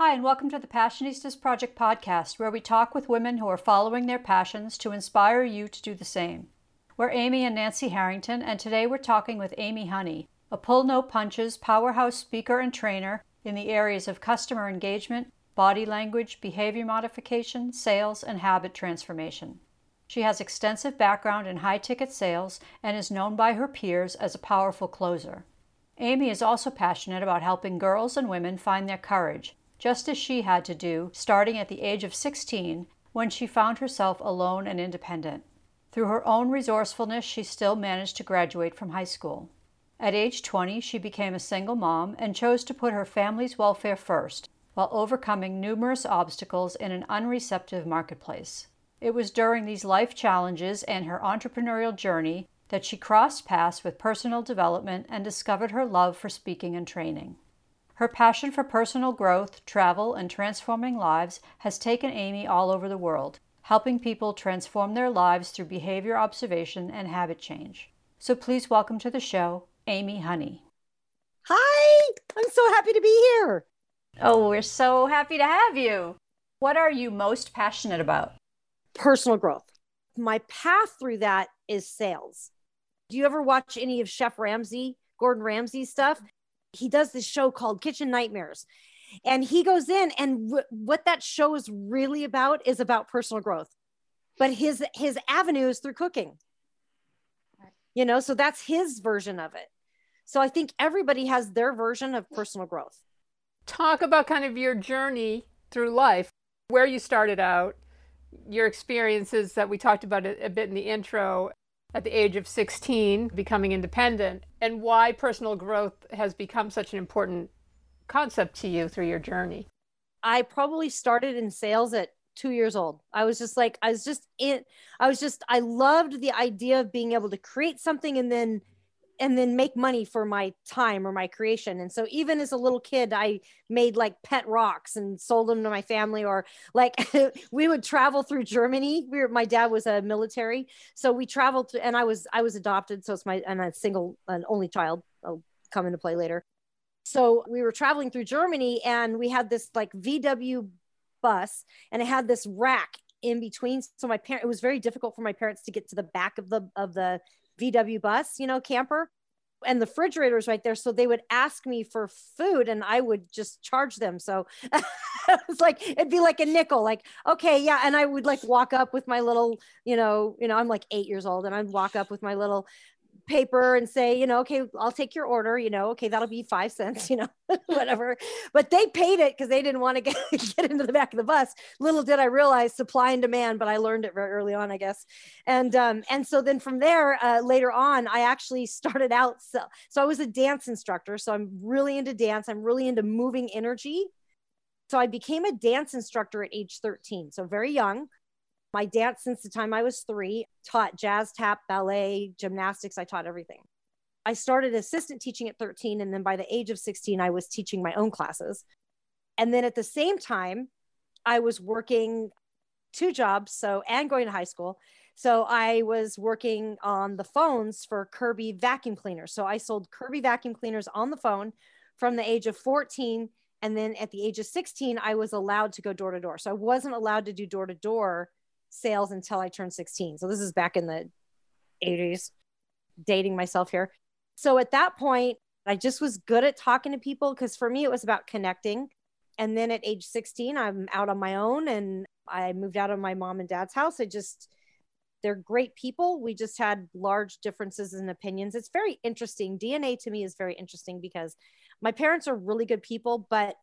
Hi, and welcome to the Passionistas Project podcast, where we talk with women who are following their passions to inspire you to do the same. We're Amy and Nancy Harrington, and today we're talking with Amy Honey, a pull no punches powerhouse speaker and trainer in the areas of customer engagement, body language, behavior modification, sales, and habit transformation. She has extensive background in high ticket sales and is known by her peers as a powerful closer. Amy is also passionate about helping girls and women find their courage just as she had to do starting at the age of 16 when she found herself alone and independent. Through her own resourcefulness, she still managed to graduate from high school. At age 20, she became a single mom and chose to put her family's welfare first while overcoming numerous obstacles in an unreceptive marketplace. It was during these life challenges and her entrepreneurial journey that she crossed paths with personal development and discovered her love for speaking and training. Her passion for personal growth, travel, and transforming lives has taken Amy all over the world, helping people transform their lives through behavior observation and habit change. So please welcome to the show, Amy Honey. Hi, I'm so happy to be here. Oh, we're so happy to have you. What are you most passionate about? Personal growth. My path through that is sales. Do you ever watch any of Chef Ramsay, Gordon Ramsay stuff? He does this show called Kitchen Nightmares. And he goes in and w- what that show is really about is about personal growth. But his his avenue is through cooking. You know, so that's his version of it. So I think everybody has their version of personal growth. Talk about kind of your journey through life, where you started out, your experiences that we talked about a, a bit in the intro, at the age of 16, becoming independent, and why personal growth has become such an important concept to you through your journey. I probably started in sales at two years old. I was just like, I was just in, I was just, I loved the idea of being able to create something and then and then make money for my time or my creation. And so even as a little kid, I made like pet rocks and sold them to my family or like we would travel through Germany. We were, my dad was a military. So we traveled to, and I was, I was adopted. So it's my, and a single, an only child. I'll come into play later. So we were traveling through Germany and we had this like VW bus and it had this rack in between. So my parent, it was very difficult for my parents to get to the back of the, of the VW bus, you know, camper. And the refrigerator was right there. So they would ask me for food and I would just charge them. So it's like, it'd be like a nickel, like, okay, yeah. And I would like walk up with my little, you know, you know, I'm like eight years old and I'd walk up with my little paper and say, you know, okay, I'll take your order, you know, okay, that'll be five cents, you know, whatever. But they paid it because they didn't want to get, get into the back of the bus. Little did I realize supply and demand, but I learned it very early on, I guess. And um, and so then from there, uh, later on, I actually started out. So, so I was a dance instructor. So I'm really into dance. I'm really into moving energy. So I became a dance instructor at age 13. So very young. My dance since the time I was three, taught jazz, tap, ballet, gymnastics. I taught everything. I started assistant teaching at 13. And then by the age of 16, I was teaching my own classes. And then at the same time, I was working two jobs. So, and going to high school. So I was working on the phones for Kirby vacuum cleaners. So I sold Kirby vacuum cleaners on the phone from the age of 14. And then at the age of 16, I was allowed to go door to door. So I wasn't allowed to do door to door sales until I turned 16. So this is back in the 80s, dating myself here. So at that point, I just was good at talking to people because for me, it was about connecting. And then at age 16, I'm out on my own and I moved out of my mom and dad's house. I just, they're great people. We just had large differences in opinions. It's very interesting. DNA to me is very interesting because my parents are really good people, but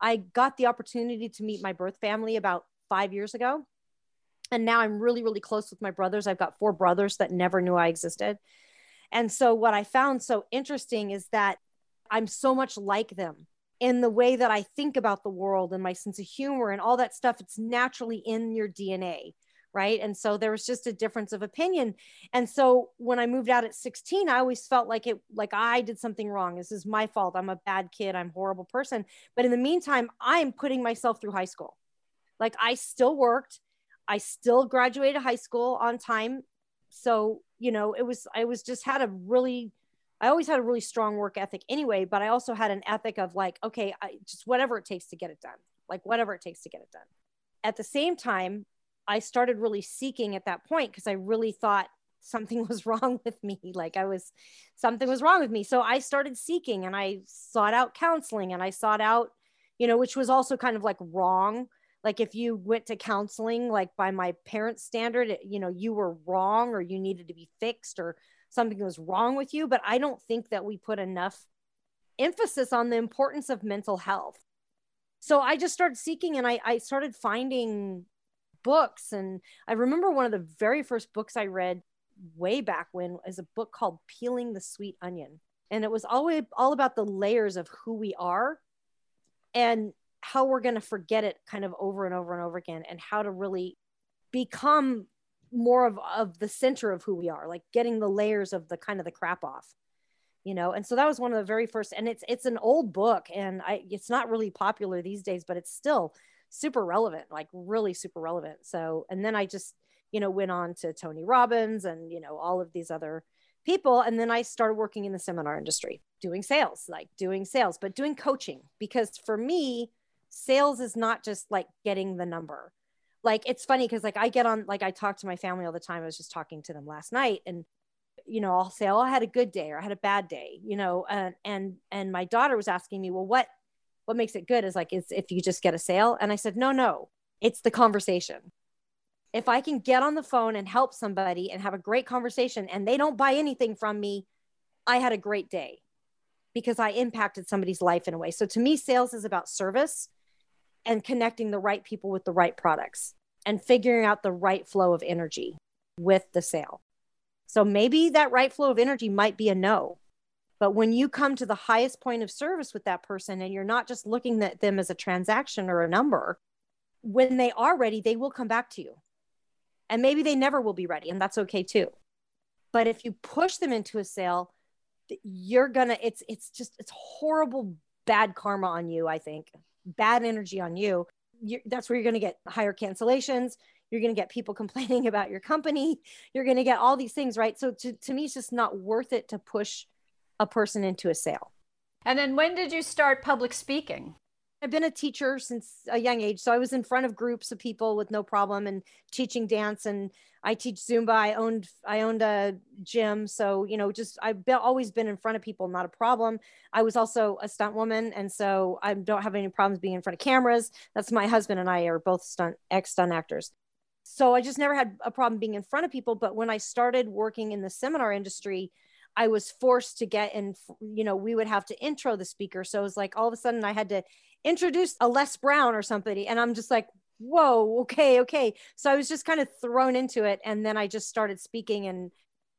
I got the opportunity to meet my birth family about five years ago and now i'm really really close with my brothers. I've got four brothers that never knew i existed. And so what i found so interesting is that i'm so much like them in the way that i think about the world and my sense of humor and all that stuff. It's naturally in your dna right? And so there was just a difference of opinion. And so when i moved out at 16 i always felt like it like i did something wrong. This is my fault. I'm a bad kid. I'm a horrible person. But in the meantime i'm putting myself through high school. Like i still worked I still graduated high school on time. So, you know, it was, I was just had a really, I always had a really strong work ethic anyway, but I also had an ethic of like, okay, I, just whatever it takes to get it done. like whatever it takes to get it done. At the same time, I started really seeking at that point because I really thought something was wrong with me. Like I was, something was wrong with me. So I started seeking and I sought out counseling and I sought out, you know, which was also kind of like wrong. Like if you went to counseling, like by my parents' standard, it, you know, you were wrong or you needed to be fixed or something was wrong with you. But I don't think that we put enough emphasis on the importance of mental health. So I just started seeking and I, I started finding books. And I remember one of the very first books I read way back when is a book called Peeling the Sweet Onion. And it was always all about the layers of who we are and how we're going to forget it kind of over and over and over again and how to really become more of, of the center of who we are, like getting the layers of the kind of the crap off you know? And so that was one of the very first and it's it's an old book and i it's not really popular these days but it's still super relevant like really super relevant. So and then i just you know went on to tony robbins and you know all of these other people and then i started working in the seminar industry doing sales like doing sales but doing coaching because for me sales is not just like getting the number. Like it's funny because like i get on like i talk to my family all the time. I was just talking to them last night and you know i'll say oh i had a good day or i had a bad day you know and and and my daughter was asking me well what what makes it good? Is like is if you just get a sale. And i said no no. It's the conversation. If i can get on the phone and help somebody and have a great conversation and they don't buy anything from me i had a great day because i impacted somebody's life in a way. So to me sales is about service and connecting the right people with the right products and figuring out the right flow of energy with the sale so maybe that right flow of energy might be a no. But when you come to the highest point of service with that person and you're not just looking at them as a transaction or a number, when they are ready, they will come back to you. And maybe they never will be ready, and that's okay too. But if you push them into a sale, you're gonna it's it's just it's horrible bad karma on you, I think. Bad energy on you. You're, that's where you're going to get higher cancellations. You're going to get people complaining about your company. You're going to get all these things right? So to, to me it's just not worth it to push a person into a sale. And then when did you start public speaking I've been a teacher since a young age. So I was in front of groups of people with no problem and teaching dance and I teach Zumba. I owned I owned a gym. So, you know, just I've always been in front of people, not a problem. I was also a stunt woman. And so I don't have any problems being in front of cameras. That's my husband and I are both stunt ex stunt actors so I just never had a problem being in front of people. But when I started working in the seminar industry, I was forced to get in, you know, we would have to intro the speaker. So it was like all of a sudden I had to introduce a Les Brown or somebody. And I'm just like, whoa, okay, okay. So I was just kind of thrown into it. And then I just started speaking. And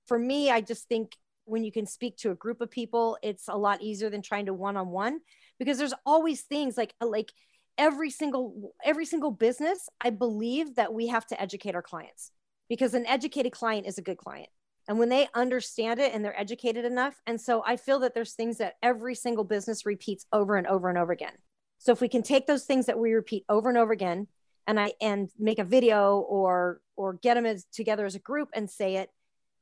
for me, I just think when you can speak to a group of people, it's a lot easier than trying to one on one because there's always things like, uh, like, every single every single business i believe that we have to educate our clients because an educated client is a good client and when they understand it and they're educated enough and so i feel that there's things that every single business repeats over and over and over again so if we can take those things that we repeat over and over again and i and make a video or or get them as, together as a group and say it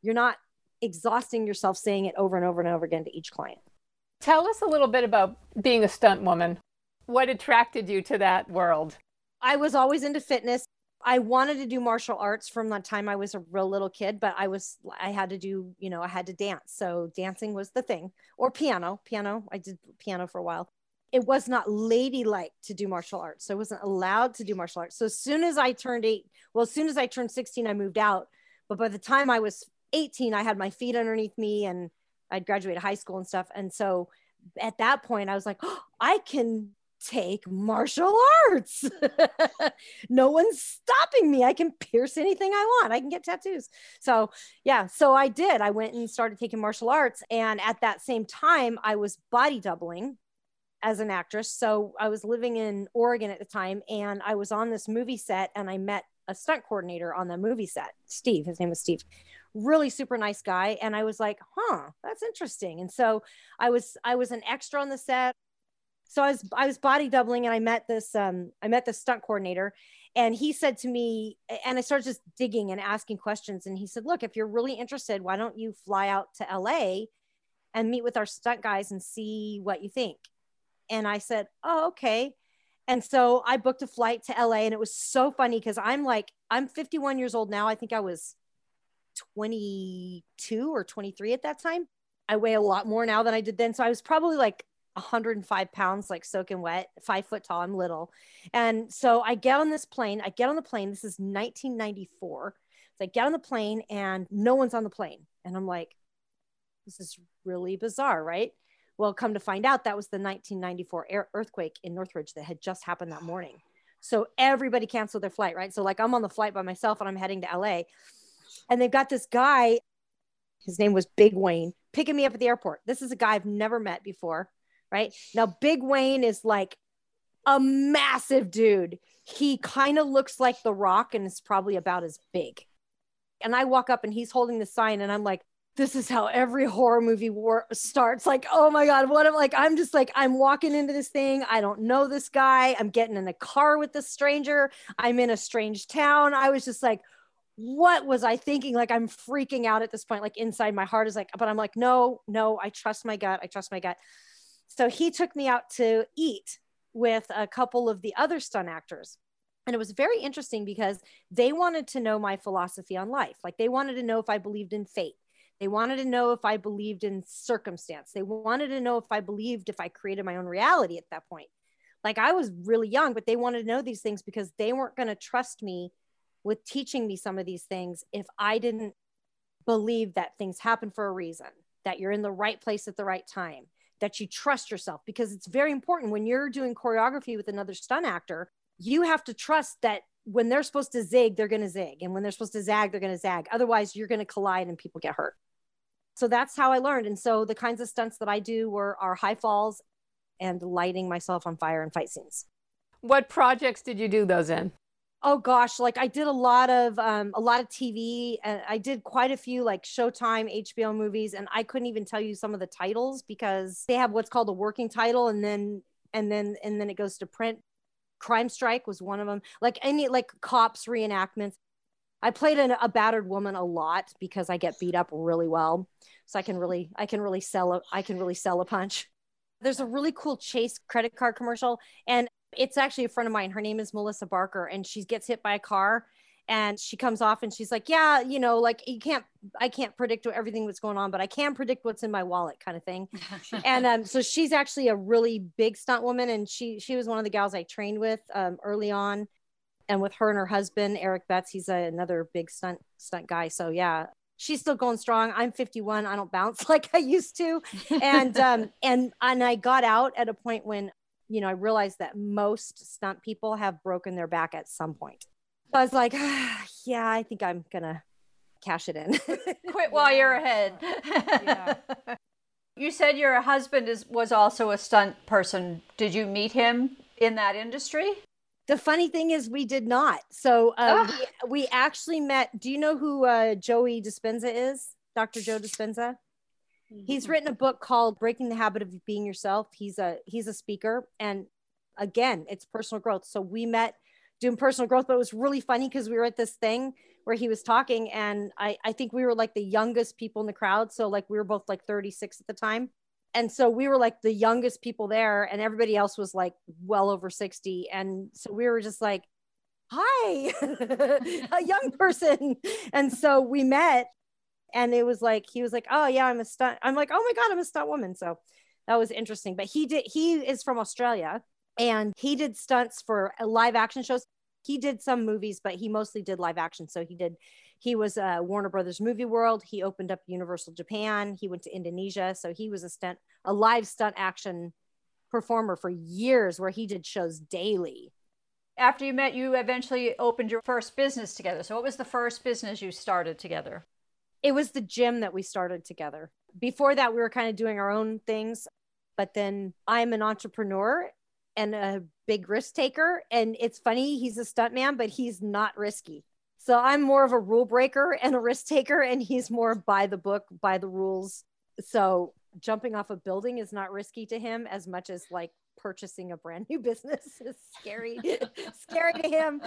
you're not exhausting yourself saying it over and over and over again to each client tell us a little bit about being a stunt woman what attracted you to that world? I was always into fitness. I wanted to do martial arts from the time I was a real little kid, but I was, I had to do, you know, I had to dance. So dancing was the thing, or piano. Piano, I did piano for a while. It was not ladylike to do martial arts. So I wasn't allowed to do martial arts. So as soon as I turned eight, well, as soon as I turned 16, I moved out. But by the time I was 18, I had my feet underneath me and I'd graduated high school and stuff. And so at that point, I was like, oh, I can take martial arts. no one's stopping me. I can pierce anything I want. I can get tattoos. So, yeah, so I did. I went and started taking martial arts. And at that same time, I was body doubling as an actress. So, I was living in Oregon at the time and I was on this movie set and I met a stunt coordinator on the movie set, Steve. His name was Steve really super nice guy and i was like huh that's interesting and so i was i was an extra on the set so I was I was body doubling and I met this um I met this stunt coordinator and he said to me and I started just digging and asking questions and he said look if you're really interested why don't you fly out to LA and meet with our stunt guys and see what you think and I said oh okay And so I booked a flight to LA and it was so funny because I'm like, I'm 51 years old now. I think I was 22 or 23 at that time. I weigh a lot more now than I did then. So I was probably like 105 pounds, like soaking wet, five foot tall. I'm little. And so I get on this plane. I get on the plane. This is 1994. So I get on the plane and no one's on the plane. And I'm like, this is really bizarre, right? Well, come to find out, that was the 1994 earthquake in Northridge that had just happened that morning. So everybody canceled their flight, right? So, like, I'm on the flight by myself and I'm heading to LA. And they've got this guy, his name was Big Wayne, picking me up at the airport. This is a guy I've never met before, right? Now, Big Wayne is like a massive dude. He kind of looks like The Rock and is probably about as big. And I walk up and he's holding the sign, and I'm like, this is how every horror movie war starts like oh my god what am like i'm just like i'm walking into this thing i don't know this guy i'm getting in a car with this stranger i'm in a strange town i was just like what was i thinking? Like i'm freaking out at this point like inside my heart is like but i'm like no no i trust my gut i trust my gut. So he took me out to eat with a couple of the other stunt actors and it was very interesting because they wanted to know my philosophy on life like they wanted to know if i believed in fate they wanted to know if I believed in circumstance. They wanted to know if I believed if I created my own reality at that point. Like I was really young, but they wanted to know these things because they weren't going to trust me with teaching me some of these things if I didn't believe that things happen for a reason, that you're in the right place at the right time, that you trust yourself. Because it's very important when you're doing choreography with another stunt actor, you have to trust that when they're supposed to zig, they're going to zig. And when they're supposed to zag, they're going to zag. Otherwise, you're going to collide and people get hurt so that's how I learned. And so the kinds of stunts that I do were are high falls and lighting myself on fire in fight scenes. What projects did you do those in? Oh gosh, like I did a lot of um, a lot of TV, and I did quite a few like Showtime, HBO movies, and I couldn't even tell you some of the titles because they have what's called a working title, and then and then and then it goes to print. Crime Strike was one of them. Like any like cops reenactments. I played a, a battered woman a lot because I get beat up really well. So I can really, I can really sell a, I can really sell a punch. There's a really cool Chase credit card commercial, and it's actually a friend of mine. Her name is Melissa Barker, and she gets hit by a car, and she comes off and she's like, "Yeah, you know, like you can't, I can't predict everything that's going on, but I can predict what's in my wallet, kind of thing." and um, so she's actually a really big stunt woman, and she she was one of the gals I trained with um, early on and with her and her husband Eric Betts, he's a, another big stunt stunt guy. So yeah, she's still going strong. I'm 51. I don't bounce like I used to, and um, and and I got out at a point when you know I realized that most stunt people have broken their back at some point. So I was like, ah, yeah, I think I'm gonna cash it in. Quit while yeah. you're ahead. yeah. You said your husband is was also a stunt person. Did you meet him in that industry? The funny thing is, we did not. So uh, we, we, actually met. Do you know who uh, Joey Dispenza is? Dr. Joe Dispenza. He's written a book called Breaking the Habit of Being Yourself. He's a he's a speaker, and again, it's personal growth. So we met doing personal growth, but it was really funny because we were at this thing where he was talking, and I I think we were like the youngest people in the crowd. So like we were both like 36 at the time and so we were like the youngest people there and everybody else was like well over 60 and so we were just like hi a young person. And so we met and it was like he was like oh yeah i'm a stunt i'm like oh my god i'm a stunt woman. So that was interesting. But he did he is from australia and he did stunts for live action shows he did some movies but he mostly did live action so he did he was uh, Warner Brothers Movie World. He opened up Universal Japan. He went to Indonesia. So he was a stunt, a live stunt action performer for years where he did shows daily. After you met, you eventually opened your first business together. So what was the first business you started together? It was the gym that we started together. Before that, we were kind of doing our own things. But then I'm an entrepreneur and a big risk taker. And it's funny, he's a stuntman, but he's not risky. So I'm more of a rule breaker and a risk taker, and he's more by the book, by the rules. So jumping off a building is not risky to him as much as like purchasing a brand new business is scary scary to him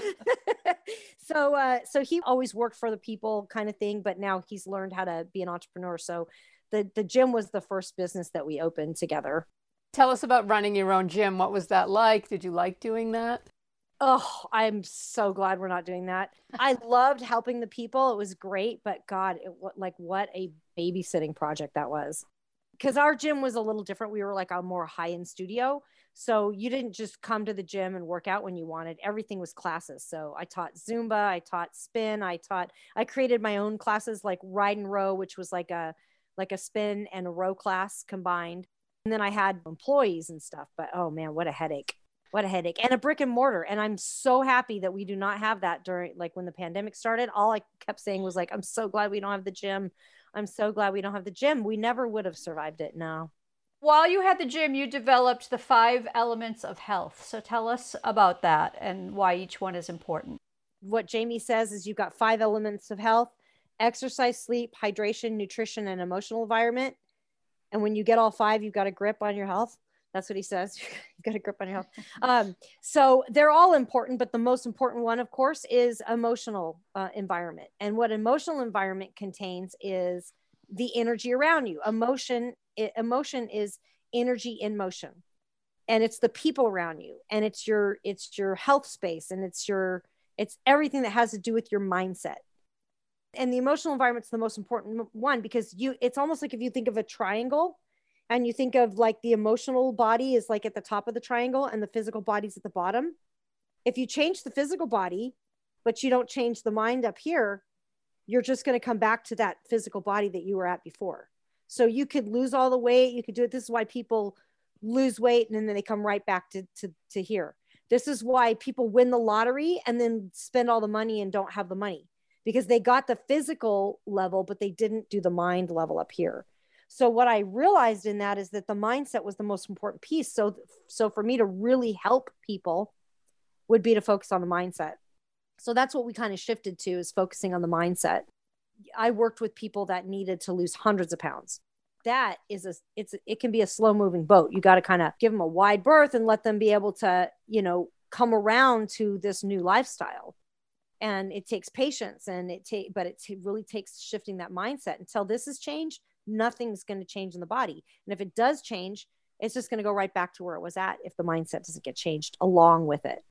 so uh so he always worked for the people kind of thing but now he's learned how to be an entrepreneur so the the gym was the first business that we opened together Tell us about running your own gym. What was that like? Did you like doing that? Oh, I'm so glad we're not doing that. I loved helping the people. It was great, but God, it like what a babysitting project that was. Because our gym was a little different. We were like a more high end studio. So you didn't just come to the gym and work out when you wanted. Everything was classes. So I taught Zumba, I taught spin, I taught I created my own classes like ride and row, which was like a like a spin and a row class combined. And then I had employees and stuff, but oh man, what a headache. What a headache. And a brick and mortar. And I'm so happy that we do not have that during like when the pandemic started. All I kept saying was like, I'm so glad we don't have the gym. I'm so glad we don't have the gym. We never would have survived it. now. While you had the gym, you developed the five elements of health. So tell us about that and why each one is important. What Jamie says is you've got five elements of health exercise, sleep, hydration, nutrition, and emotional environment. And when you get all five, you've got a grip on your health. That's what he says. You've got a grip on your health. Um, so they're all important, but the most important one, of course, is emotional uh, environment. And what emotional environment contains is the energy around you. Emotion it, emotion is energy in motion and it's the people around you and it's your it's your health space and it's your it's everything that has to do with your mindset and the emotional environment's the most important one because you it's almost like if you think of a triangle and you think of like the emotional body is like at the top of the triangle and the physical body's at the bottom if you change the physical body but you don't change the mind up here you're just going to come back to that physical body that you were at before so you could lose all the weight. You could do it. This is why people lose weight and then they come right back to, to, to here. This is why people win the lottery and then spend all the money and don't have the money because they got the physical level, but they didn't do the mind level up here. So what I realized in that is that the mindset was the most important piece. So, so for me to really help people would be to focus on the mindset. So that's what we kind of shifted to is focusing on the mindset. I worked with people that needed to lose hundreds of pounds. That is a it's it can be a slow moving boat. You got to kind of give them a wide berth and let them be able to, you know, come around to this new lifestyle. And it takes patience and it take but it t- really takes shifting that mindset until this is changed, nothing's going to change in the body. And if it does change, it's just going to go right back to where it was at if the mindset doesn't get changed along with it.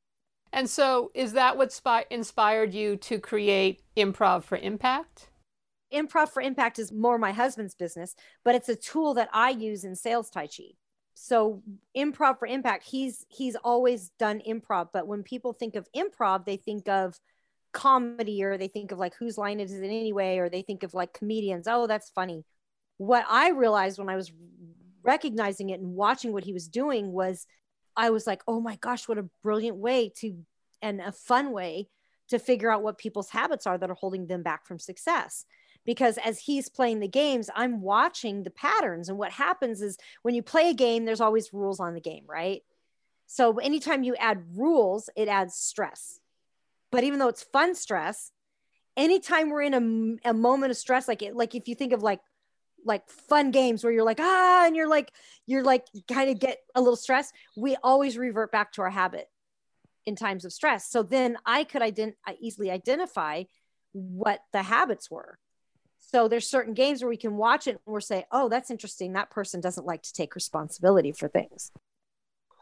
And so, is that what spi- inspired you to create Improv for Impact? improv for impact is more my husband's business but it's a tool that i use in sales tai chi so improv for impact he's he's always done improv but when people think of improv they think of comedy or they think of like whose line is it anyway or they think of like comedians oh that's funny what i realized when i was recognizing it and watching what he was doing was i was like oh my gosh what a brilliant way to and a fun way to figure out what people's habits are that are holding them back from success because as he's playing the games, I'm watching the patterns. And what happens is when you play a game, there's always rules on the game, right? So anytime you add rules, it adds stress. But even though it's fun stress, anytime we're in a, a moment of stress, like it, like if you think of like like fun games where you're like ah and you're like you're like kind of get a little stressed we always revert back to our habit in times of stress so then i could ident- easily identify what the habits were so there's certain games where we can watch it and we're say, oh, that's interesting. That person doesn't like to take responsibility for things.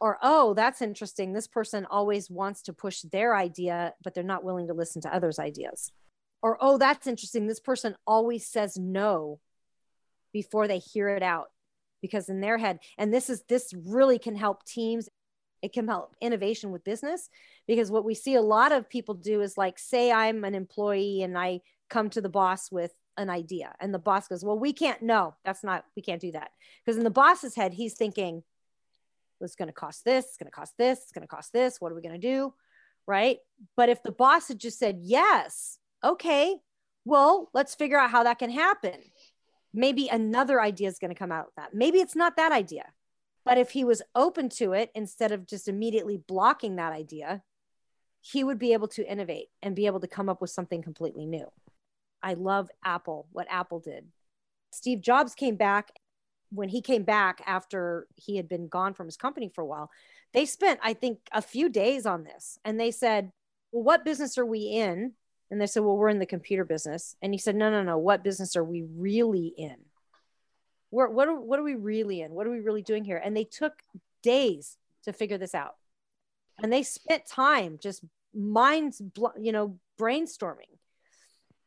Or, oh, that's interesting. This person always wants to push their idea, but they're not willing to listen to others' ideas. Or, oh, that's interesting. This person always says no before they hear it out because in their head, and this is this really can help teams. It can help innovation with business because what we see a lot of people do is like, say, I'm an employee and I come to the boss with an idea and the boss goes well we can't no that's not we can't do that because in the boss's head he's thinking it's going to cost this it's going to cost this it's going to cost this what are we going to do? Right? But if the boss had just said yes okay well let's figure out how that can happen maybe another idea is going to come out of that. Maybe it's not that idea. But if he was open to it instead of just immediately blocking that idea he would be able to innovate and be able to come up with something completely new. I love Apple, what Apple did. Steve Jobs came back when he came back after he had been gone from his company for a while. They spent, I think, a few days on this and they said, Well, what business are we in? And they said, Well, we're in the computer business. And he said, No, no, no. What business are we really in? We're, what are, what are we really in? What are we really doing here? And they took days to figure this out. And they spent time just minds, you know, brainstorming.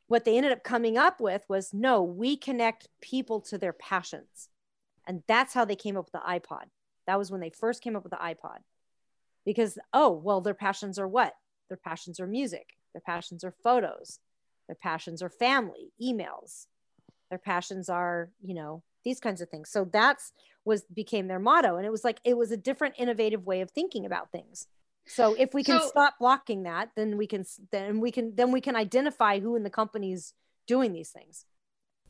What they ended up coming up with was no, we connect people to their passions. And that's how they came up with the iPod. That was when they first came up with the iPod. Because, oh, well, their passions are what? Their passions are music, their passions are photos, their passions are family, emails, their passions are, you know, these kinds of things. So that's was became their motto. And it was like it was a different innovative way of thinking about things. So if we can so, stop blocking that, then we can then we can then we can identify who in the company is doing these things.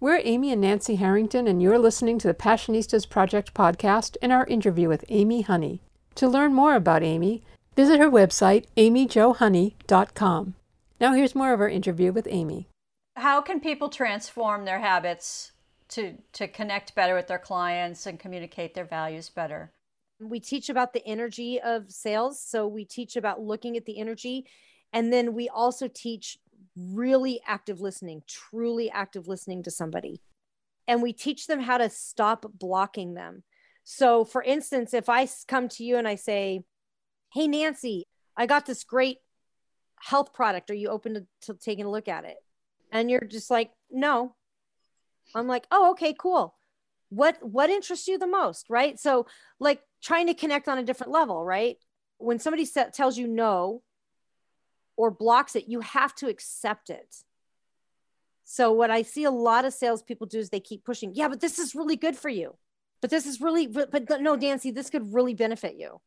We're Amy and Nancy Harrington, and you're listening to the Passionistas Project podcast and our interview with Amy Honey. To learn more about Amy, visit her website, amyjohoney.com. Now, here's more of our interview with Amy. How can people transform their habits to, to connect better with their clients and communicate their values better? We teach about the energy of sales. So we teach about looking at the energy. And then we also teach really active listening, truly active listening to somebody. And we teach them how to stop blocking them. So, for instance, if I come to you and I say, Hey, Nancy, I got this great health product. Are you open to, to taking a look at it? And you're just like, No. I'm like, Oh, okay, cool. What what interests you the most, right? So, like trying to connect on a different level, right? When somebody set, tells you no or blocks it, you have to accept it. So, what I see a lot of salespeople do is they keep pushing, yeah, but this is really good for you. But this is really, but, no, Nancy, this could really benefit you.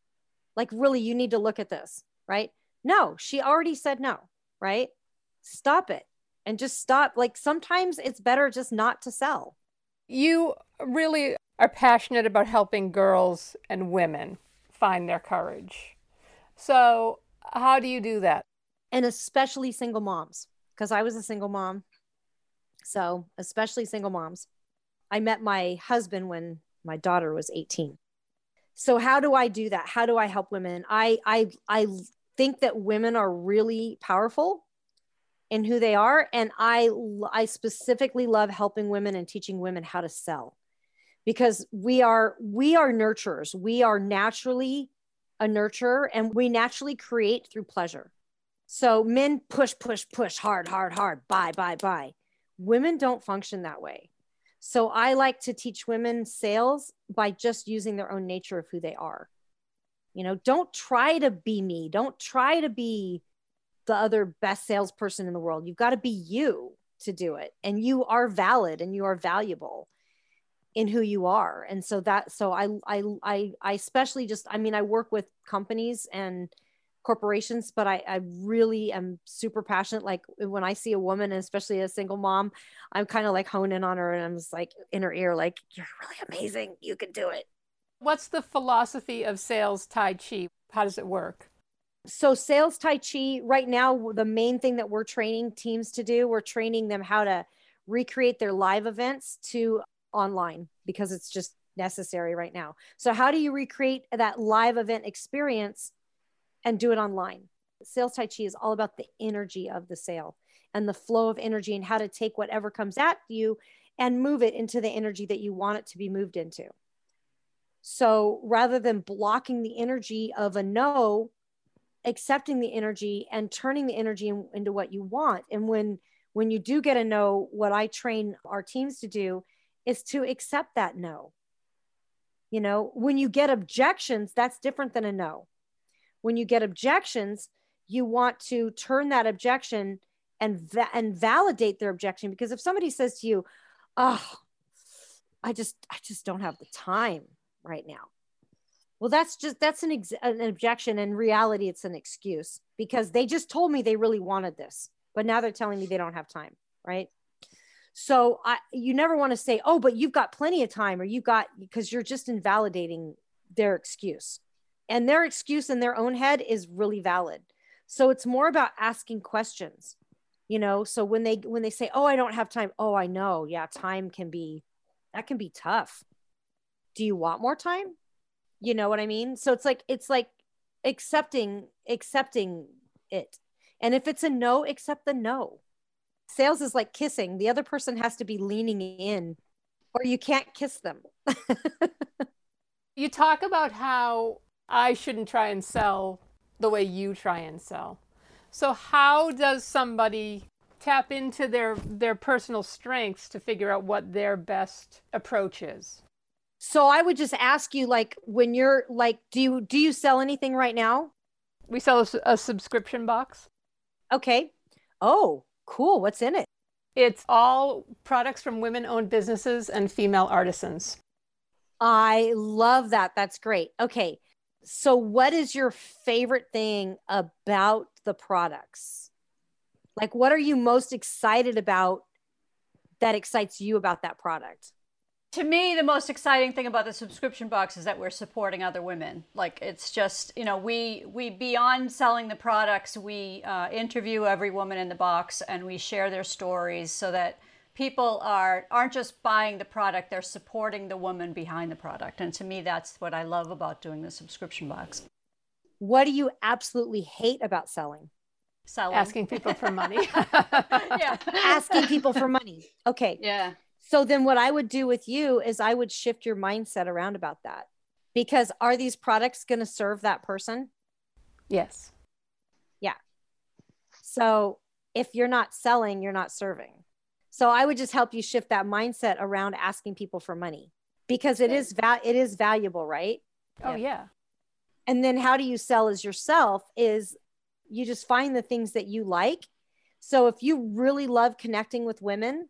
Like, really, you need to look at this, right? No, she already said no, right? Stop it and just stop. Like, sometimes it's better just not to sell. You really are passionate about helping girls and women find their courage. So, how do you do that? And especially single moms, because I was a single mom. So, especially single moms. I met my husband when my daughter was 18. So, how do I do that? How do I help women? I I I think that women are really powerful in who they are and I I specifically love helping women and teaching women how to sell because we are we are nurturers we are naturally a nurturer and we naturally create through pleasure so men push push push hard hard hard. Buy buy buy. Women don't function that way. So i like to teach women sales by just using their own nature of who they are. You know don't try to be me. Don't try to be the other best salesperson in the world. You've got to be you to do it. And you are valid and you are valuable in who you are. And so that so I, I i i especially just i mean i work with companies and corporations but i i really am super passionate like when i see a woman especially a single mom i'm kind of like honing on her and i'm just like in her ear like you're really amazing. You can do it. What's the philosophy of sales tai chi? How does it work? So sales tai chi right now the main thing that we're training teams to do we're training them how to recreate their live events to online because it's just necessary right now. So, how do you recreate that live event experience and do it online? Sales Tai Chi is all about the energy of the sale and the flow of energy and how to take whatever comes at you and move it into the energy that you want it to be moved into. So, rather than blocking the energy of a no, accepting the energy and turning the energy in, into what you want. And when when you do get a no, what I train our teams to do is to accept that no. You know, when you get objections, that's different than a no. When you get objections, you want to turn that objection and va- and validate their objection because if somebody says to you, "Oh, I just I just don't have the time right now." Well, that's just that's an, ex- an objection. In reality, it's an excuse because they just told me they really wanted this, but now they're telling me they don't have time, right? So I, you never want to say, oh, but you've got plenty of time or you've got, because you're just invalidating their excuse. And their excuse in their own head is really valid. So it's more about asking questions, you know? So when they, when they say, oh, I don't have time. Oh, I know. Yeah. Time can be, that can be tough. Do you want more time? You know what I mean? So it's like, it's like accepting, accepting it. And if it's a no, accept the no sales is like kissing the other person has to be leaning in or you can't kiss them. you talk about how I shouldn't try and sell the way you try and sell. So how does somebody tap into their their personal strengths to figure out what their best approach is? So I would just ask you like when you're like do you do you sell anything right now? We sell a, a subscription box. Okay. Oh, cool. What's in it? It's all products from women owned businesses and female artisans. I love that. That's great. Okay. So, what is your favorite thing about the products? Like, what are you most excited about that excites you about that product? to me the most exciting thing about the subscription box is that we're supporting other women like it's just you know we we beyond selling the products we uh, interview every woman in the box and we share their stories so that people are aren't just buying the product they're supporting the woman behind the product and to me that's what i love about doing the subscription box what do you absolutely hate about selling selling asking people for money yeah asking people for money okay yeah so then what I would do with you is I would shift your mindset around about that. Because are these products going to serve that person? Yes. Yeah. So if you're not selling, you're not serving. So I would just help you shift that mindset around asking people for money because it is va- it is valuable, right? Oh yeah. And then how do you sell as yourself is you just find the things that you like. So if you really love connecting with women,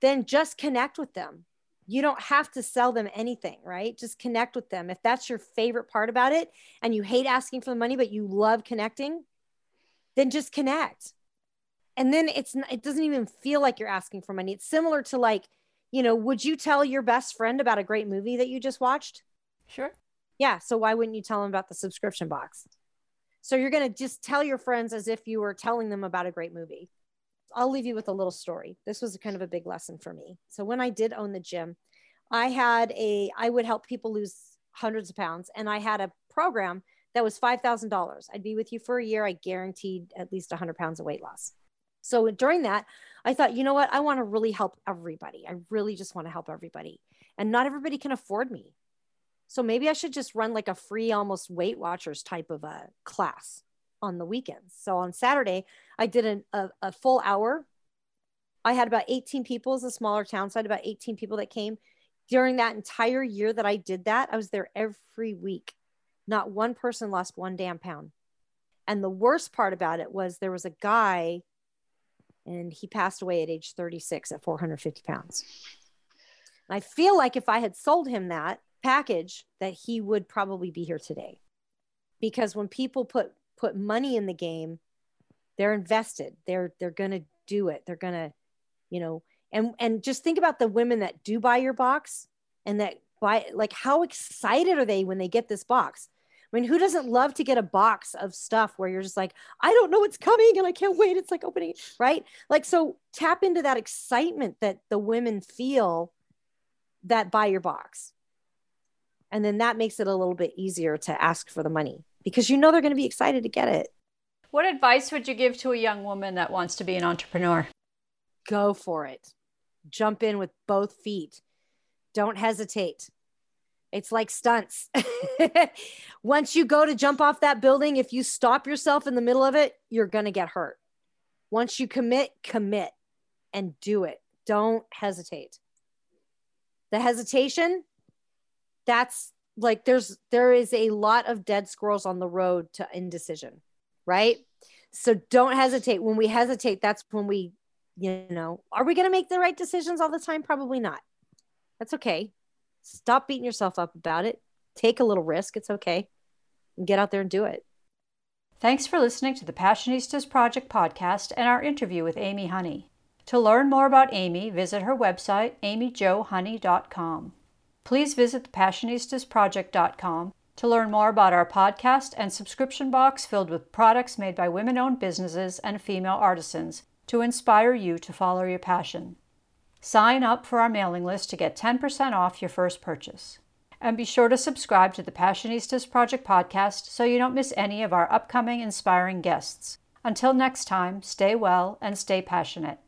then just connect with them. You don't have to sell them anything, right? Just connect with them. If that's your favorite part about it and you hate asking for the money, but you love connecting, then just connect. And then it's it doesn't even feel like you're asking for money. It's similar to like, you know, would you tell your best friend about a great movie that you just watched? Sure. Yeah. So why wouldn't you tell them about the subscription box? So you're going to just tell your friends as if you were telling them about a great movie. I'll leave you with a little story. This was kind of a big lesson for me. So when I did own the gym, I had a I would help people lose hundreds of pounds and I had a program that was $5,000. I'd be with you for a year. I guaranteed at least 100 pounds of weight loss. So during that, I thought, you know what? I want to really help everybody. I really just want to help everybody. And not everybody can afford me. So maybe I should just run like a free, almost Weight Watchers type of a class on the weekends. So on Saturday, I did an, a, a full hour. I had about 18 people as a smaller town, so I had about 18 people that came. During that entire year that I did that, I was there every week. Not one person lost one damn pound. And the worst part about it was there was a guy and he passed away at age 36 at 450 pounds. I feel like if I had sold him that package, that he would probably be here today. Because when people put put money in the game, they're invested. They're they're going to do it. They're going to, you know, and and just think about the women that do buy your box and that buy like how excited are they when they get this box? I mean, who doesn't love to get a box of stuff where you're just like, I don't know what's coming and I can't wait. It's like opening, right? Like, so tap into that excitement that the women feel that buy your box. And then that makes it a little bit easier to ask for the money because you know they're going to be excited to get it. What advice would you give to a young woman that wants to be an entrepreneur? Go for it. Jump in with both feet. Don't hesitate. It's like stunts. Once you go to jump off that building, if you stop yourself in the middle of it, you're going to get hurt. Once you commit, commit and do it. Don't hesitate. The hesitation, that's like there's there is a lot of dead squirrels on the road to indecision right so don't hesitate when we hesitate that's when we you know are we going to make the right decisions all the time probably not that's okay stop beating yourself up about it. Take a little risk. It's okay. And get out there and do it. Thanks for listening to the passionistas project podcast and our interview with amy honey. To learn more about amy visit her website amyjohoney.com Please visit thepassionistasproject.com to learn more about our podcast and subscription box filled with products made by women owned businesses and female artisans to inspire you to follow your passion. Sign up for our mailing list to get 10% off your first purchase. And be sure to subscribe to the Passionistas Project podcast so you don't miss any of our upcoming inspiring guests. Until next time, stay well and stay passionate.